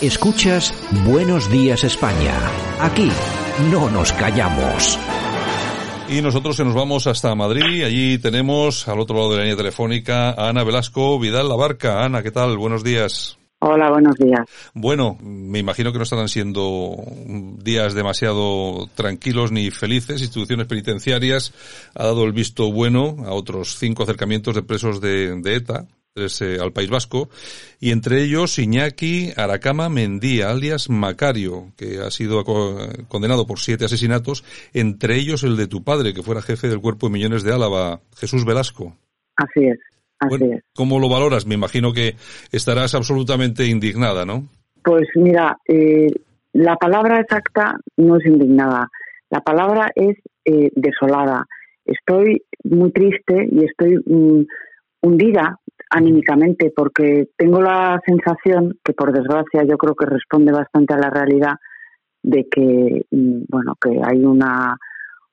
Escuchas Buenos Días España. Aquí no nos callamos. Y nosotros se nos vamos hasta Madrid. Allí tenemos al otro lado de la línea telefónica a Ana Velasco Vidal La Barca. Ana, ¿qué tal? Buenos días. Hola, buenos días. Bueno, me imagino que no estarán siendo días demasiado tranquilos ni felices. Instituciones penitenciarias ha dado el visto bueno a otros cinco acercamientos de presos de, de ETA, al País Vasco, y entre ellos Iñaki Aracama Mendía, alias Macario, que ha sido condenado por siete asesinatos, entre ellos el de tu padre, que fuera jefe del Cuerpo de Millones de Álava, Jesús Velasco. Así es, así es. ¿Cómo lo valoras? Me imagino que estarás absolutamente indignada, ¿no? Pues mira, eh, la palabra exacta no es indignada, la palabra es eh, desolada. Estoy muy triste y estoy mm, hundida anímicamente, porque tengo la sensación que, por desgracia, yo creo que responde bastante a la realidad de que, mm, bueno, que hay una,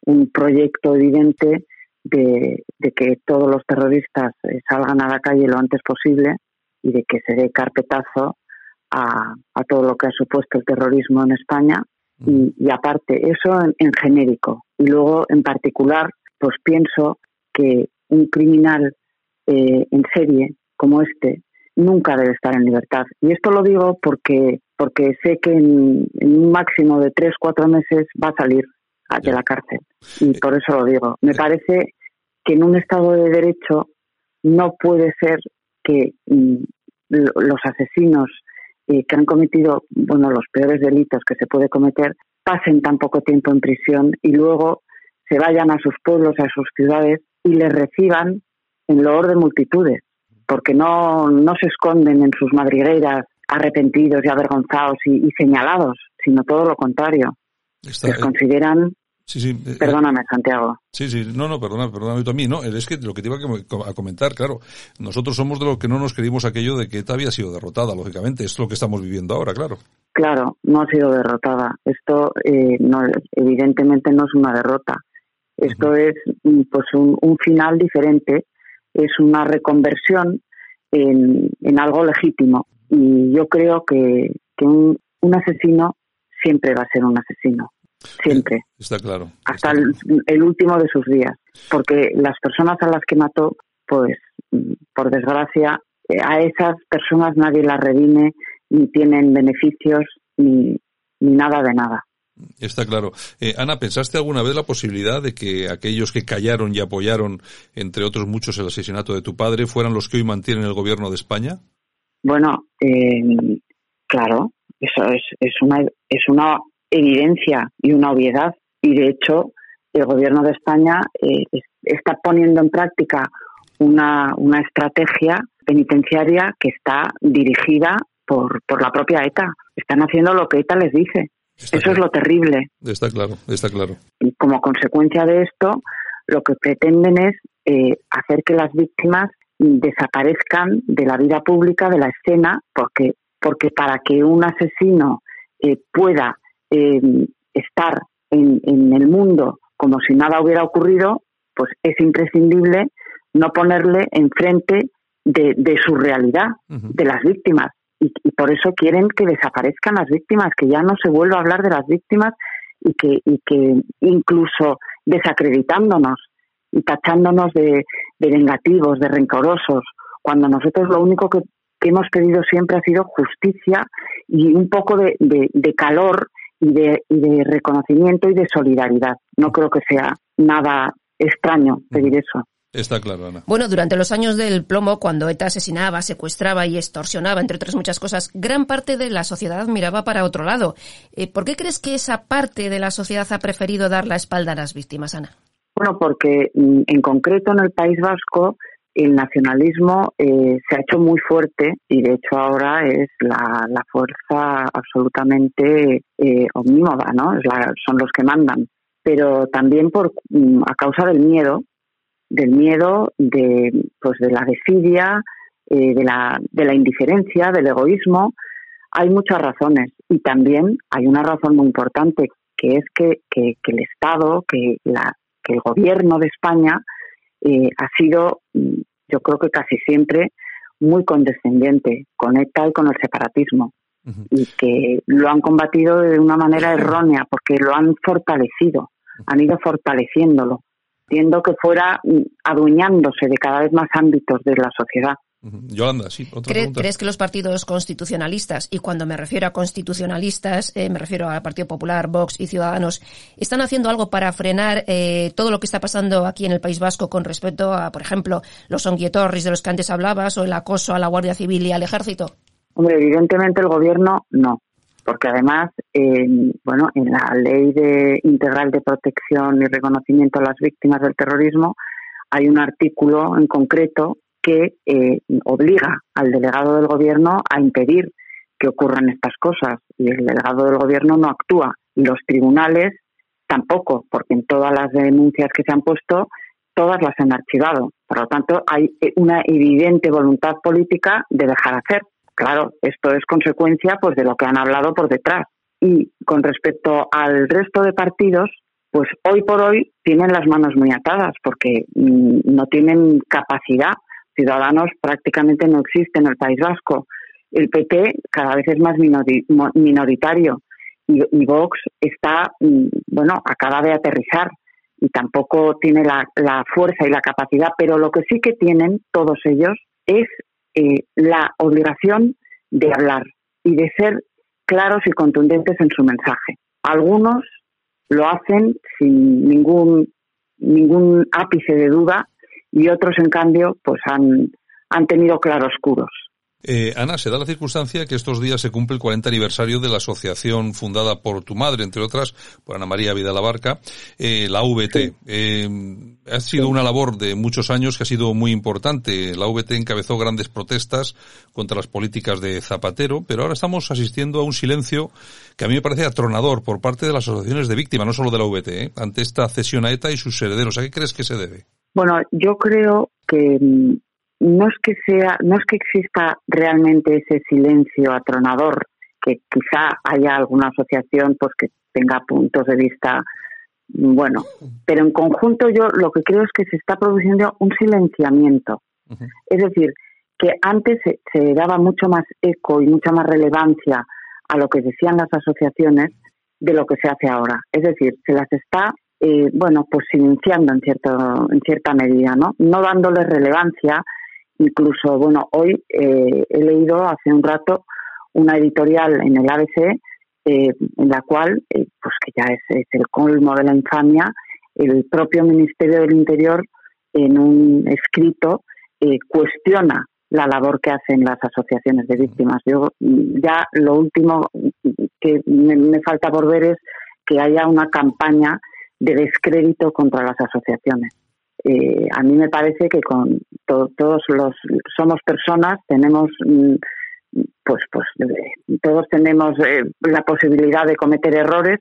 un proyecto evidente de, que todos los terroristas eh, salgan a la calle lo antes posible y de que se dé carpetazo a, a todo lo que ha supuesto el terrorismo en España. Y, y aparte, eso en, en genérico. Y luego, en particular, pues pienso que un criminal eh, en serie como este nunca debe estar en libertad. Y esto lo digo porque, porque sé que en, un máximo de tres, cuatro meses va a salir de la cárcel. Y por eso lo digo. Me parece que en un Estado de Derecho no puede ser que mm, los asesinos eh, que han cometido bueno los peores delitos que se puede cometer pasen tan poco tiempo en prisión y luego se vayan a sus pueblos, a sus ciudades y les reciban en loor de multitudes, porque no, no se esconden en sus madrigueras arrepentidos y avergonzados y, señalados, sino todo lo contrario. Está, Les consideran Sí, sí. Eh, perdóname, Santiago. Sí, sí, no, no, perdóname, perdóname tú a mí. No, es que lo que te iba a comentar, claro, nosotros somos de los que no nos creímos aquello de que ETA había sido derrotada, lógicamente. Es lo que estamos viviendo ahora, claro. Claro, no ha sido derrotada. Esto, eh, no, evidentemente, no es una derrota. Esto es mm, pues un, un final diferente es una reconversión en, algo legítimo. Y yo creo que, un, asesino siempre va a ser un asesino. Siempre. Está claro. Hasta El, último de sus días. Porque las personas a las que mató, pues, por desgracia, a esas personas nadie las redime, ni tienen beneficios, ni, ni nada de nada. Está claro. Eh, Ana, ¿pensaste alguna vez la posibilidad de que aquellos que callaron y apoyaron, entre otros muchos, el asesinato de tu padre, fueran los que hoy mantienen el gobierno de España? Bueno, eh, claro, eso es, es, una, es una evidencia y una obviedad. Y de hecho, el gobierno de España eh, está poniendo en práctica una, una estrategia penitenciaria que está dirigida por, por la propia ETA. Están haciendo lo que ETA les dice. Eso es lo terrible. Está claro, está claro. Y como consecuencia de esto, lo que pretenden es eh, hacer que las víctimas desaparezcan de la vida pública, de la escena, porque, porque para que un asesino eh, pueda eh, estar en, el mundo como si nada hubiera ocurrido, pues es imprescindible no ponerle enfrente de, de su realidad, de las víctimas y, por eso quieren que desaparezcan las víctimas, que ya no se vuelva a hablar de las víctimas y que, y que incluso desacreditándonos y tachándonos de, vengativos, de rencorosos, cuando nosotros lo único que, hemos pedido siempre ha sido justicia y un poco de, de calor y de, y de reconocimiento y de solidaridad. No creo que sea nada extraño pedir eso. Está claro, Ana. Bueno, durante los años del plomo, cuando ETA asesinaba, secuestraba y extorsionaba, entre otras muchas cosas, gran parte de la sociedad miraba para otro lado. Eh, ¿Por qué crees que esa parte de la sociedad ha preferido dar la espalda a las víctimas, Ana? Bueno, porque mm, en concreto en el País Vasco el nacionalismo eh, se ha hecho muy fuerte y de hecho ahora es la, fuerza absolutamente eh, omnímoda, ¿no? Es son los que mandan. Pero también por mm, a causa del miedo, del miedo de pues de la desidia, eh, de la de la indiferencia, del egoísmo. Hay muchas razones y también hay una razón muy importante que es que, que, que el Estado, que la que el gobierno de España eh, ha sido, yo creo que casi siempre, muy condescendiente con ETA y con el separatismo. Y que lo han combatido de una manera errónea, porque lo han fortalecido, han ido fortaleciéndolo, viendo que fuera mm, adueñándose de cada vez más ámbitos de la sociedad. Yolanda, sí, ¿Crees que los partidos constitucionalistas, y cuando me refiero a constitucionalistas, eh, me refiero al Partido Popular, Vox y Ciudadanos, están haciendo algo para frenar eh, todo lo que está pasando aquí en el País Vasco con respecto a, por ejemplo, los onguietorris de los que antes hablabas o el acoso a la Guardia Civil y al Ejército? Hombre, evidentemente el gobierno no, porque además, bueno, en la Ley de Integral de Protección y Reconocimiento a las Víctimas del Terrorismo hay un artículo en concreto que eh, obliga al delegado del gobierno a impedir que ocurran estas cosas y el delegado del gobierno no actúa y los tribunales tampoco, porque en todas las denuncias que se han puesto todas las han archivado. Por lo tanto, hay eh, una evidente voluntad política de dejar hacer. Claro, esto es consecuencia pues de lo que han hablado por detrás. Y con respecto al resto de partidos, pues hoy por hoy tienen las manos muy atadas porque mm, no tienen capacidad Ciudadanos prácticamente no existe en el País Vasco. El PP cada vez es más minoritario y, Vox está, mm, bueno, acaba de aterrizar y tampoco tiene la, fuerza y la capacidad, pero lo que sí que tienen todos ellos es eh, la obligación de hablar y de ser claros y contundentes en su mensaje. Algunos lo hacen sin ningún ningún ápice de duda y otros, en cambio, pues han, han tenido claroscuros. Eh, Ana, se da la circunstancia que estos días se cumple el 40 aniversario de la asociación fundada por tu madre, entre otras, por Ana María Vidal Abarca, eh, la VT. Eh, ha sido una labor de muchos años que ha sido muy importante. La VT encabezó grandes protestas contra las políticas de Zapatero, pero ahora estamos asistiendo a un silencio que a mí me parece atronador por parte de las asociaciones de víctimas, no solo de la VT, ¿eh? ante esta cesión a ETA y sus herederos. ¿A qué crees que se debe? Bueno, yo creo que mm, no es que sea, no es que exista realmente ese silencio atronador, que quizá haya alguna asociación pues que tenga puntos de vista bueno, pero en conjunto yo lo que creo es que se está produciendo un silenciamiento. Es decir, que antes se, se, daba mucho más eco y mucha más relevancia a lo que decían las asociaciones de lo que se hace ahora. Es decir, se las está eh, bueno, pues silenciando en, cierto, en cierta medida, ¿no? No dándole relevancia. Incluso, bueno, hoy eh, he leído hace un rato una editorial en el ABC eh, en la cual, pues que ya es, el colmo de la infamia, el propio Ministerio del Interior en un escrito cuestiona la labor que hacen las asociaciones de víctimas. Yo ya lo último que me falta por ver es que haya una campaña de descrédito contra las asociaciones. Eh, a mí me parece que con todos los somos personas, tenemos mm, pues pues eh, todos tenemos eh, la posibilidad de cometer errores,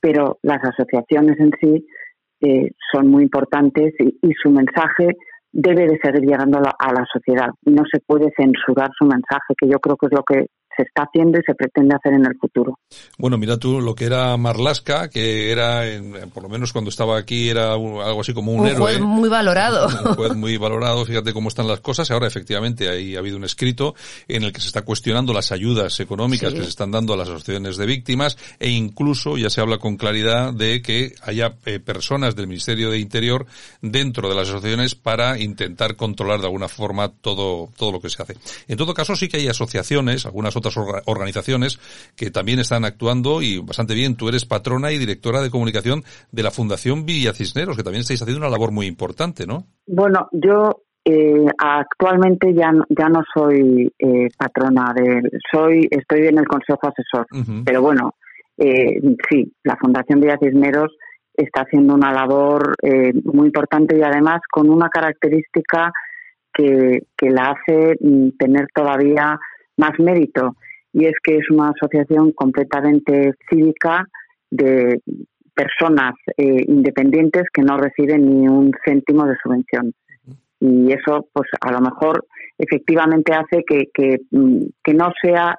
pero las asociaciones en sí son muy importantes y, y, su mensaje debe de seguir llegando a la, a la sociedad. No se puede censurar su mensaje, que yo creo que es lo que se está haciendo y se pretende hacer en el futuro. Bueno, mira tú lo que era Marlaska, que era, por lo menos cuando estaba aquí, era algo así como un, un héroe. Juez muy valorado. Un juez muy valorado, fíjate cómo están las cosas. Ahora, efectivamente, ahí ha habido un escrito en el que se está cuestionando las ayudas económicas que se están dando a las asociaciones de víctimas e incluso ya se habla con claridad de que haya eh, personas del Ministerio de Interior dentro de las asociaciones para intentar controlar de alguna forma todo, todo lo que se hace. En todo caso, sí que hay asociaciones, algunas otras organizaciones que también están actuando y bastante bien. Tú eres patrona y directora de comunicación de la Fundación Villa Cisneros, que también estáis haciendo una labor muy importante, ¿no? Bueno, yo eh, actualmente ya no, ya no soy eh, patrona de, soy, estoy en el Consejo Asesor, pero bueno, eh, sí, la Fundación Villa Cisneros está haciendo una labor muy importante y además con una característica que, que la hace mm, tener todavía más mérito y es que es una asociación completamente cívica de personas eh, independientes que no reciben ni un céntimo de subvención. Y eso, pues a lo mejor efectivamente hace que, que, mm, no sea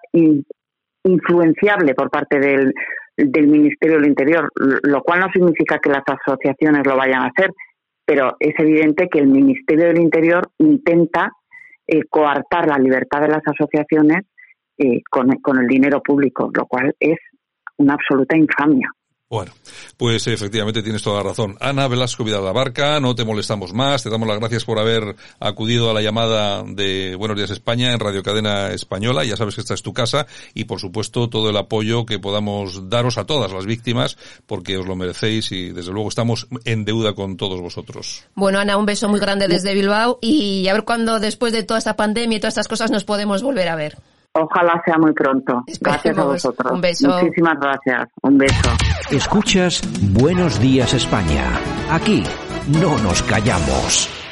influenciable por parte del, del Ministerio del Interior, lo cual no significa que las asociaciones lo vayan a hacer, pero es evidente que el Ministerio del Interior intenta eh, coartar la libertad de las asociaciones eh, con, con el dinero público, lo cual es una absoluta infamia. Bueno, pues efectivamente tienes toda la razón. Ana Velasco Vidal Barca, no te molestamos más, te damos las gracias por haber acudido a la llamada de Buenos Días España en Radio Cadena Española, ya sabes que esta es tu casa y por supuesto todo el apoyo que podamos daros a todas las víctimas porque os lo merecéis y desde luego estamos en deuda con todos vosotros. Bueno Ana, un beso muy grande desde Bilbao y a ver cuándo después de toda esta pandemia y todas estas cosas nos podemos volver a ver. Ojalá sea muy pronto. Gracias a vosotros. Un beso. Muchísimas gracias. Un beso. Escuchas Buenos Días España. Aquí no nos callamos.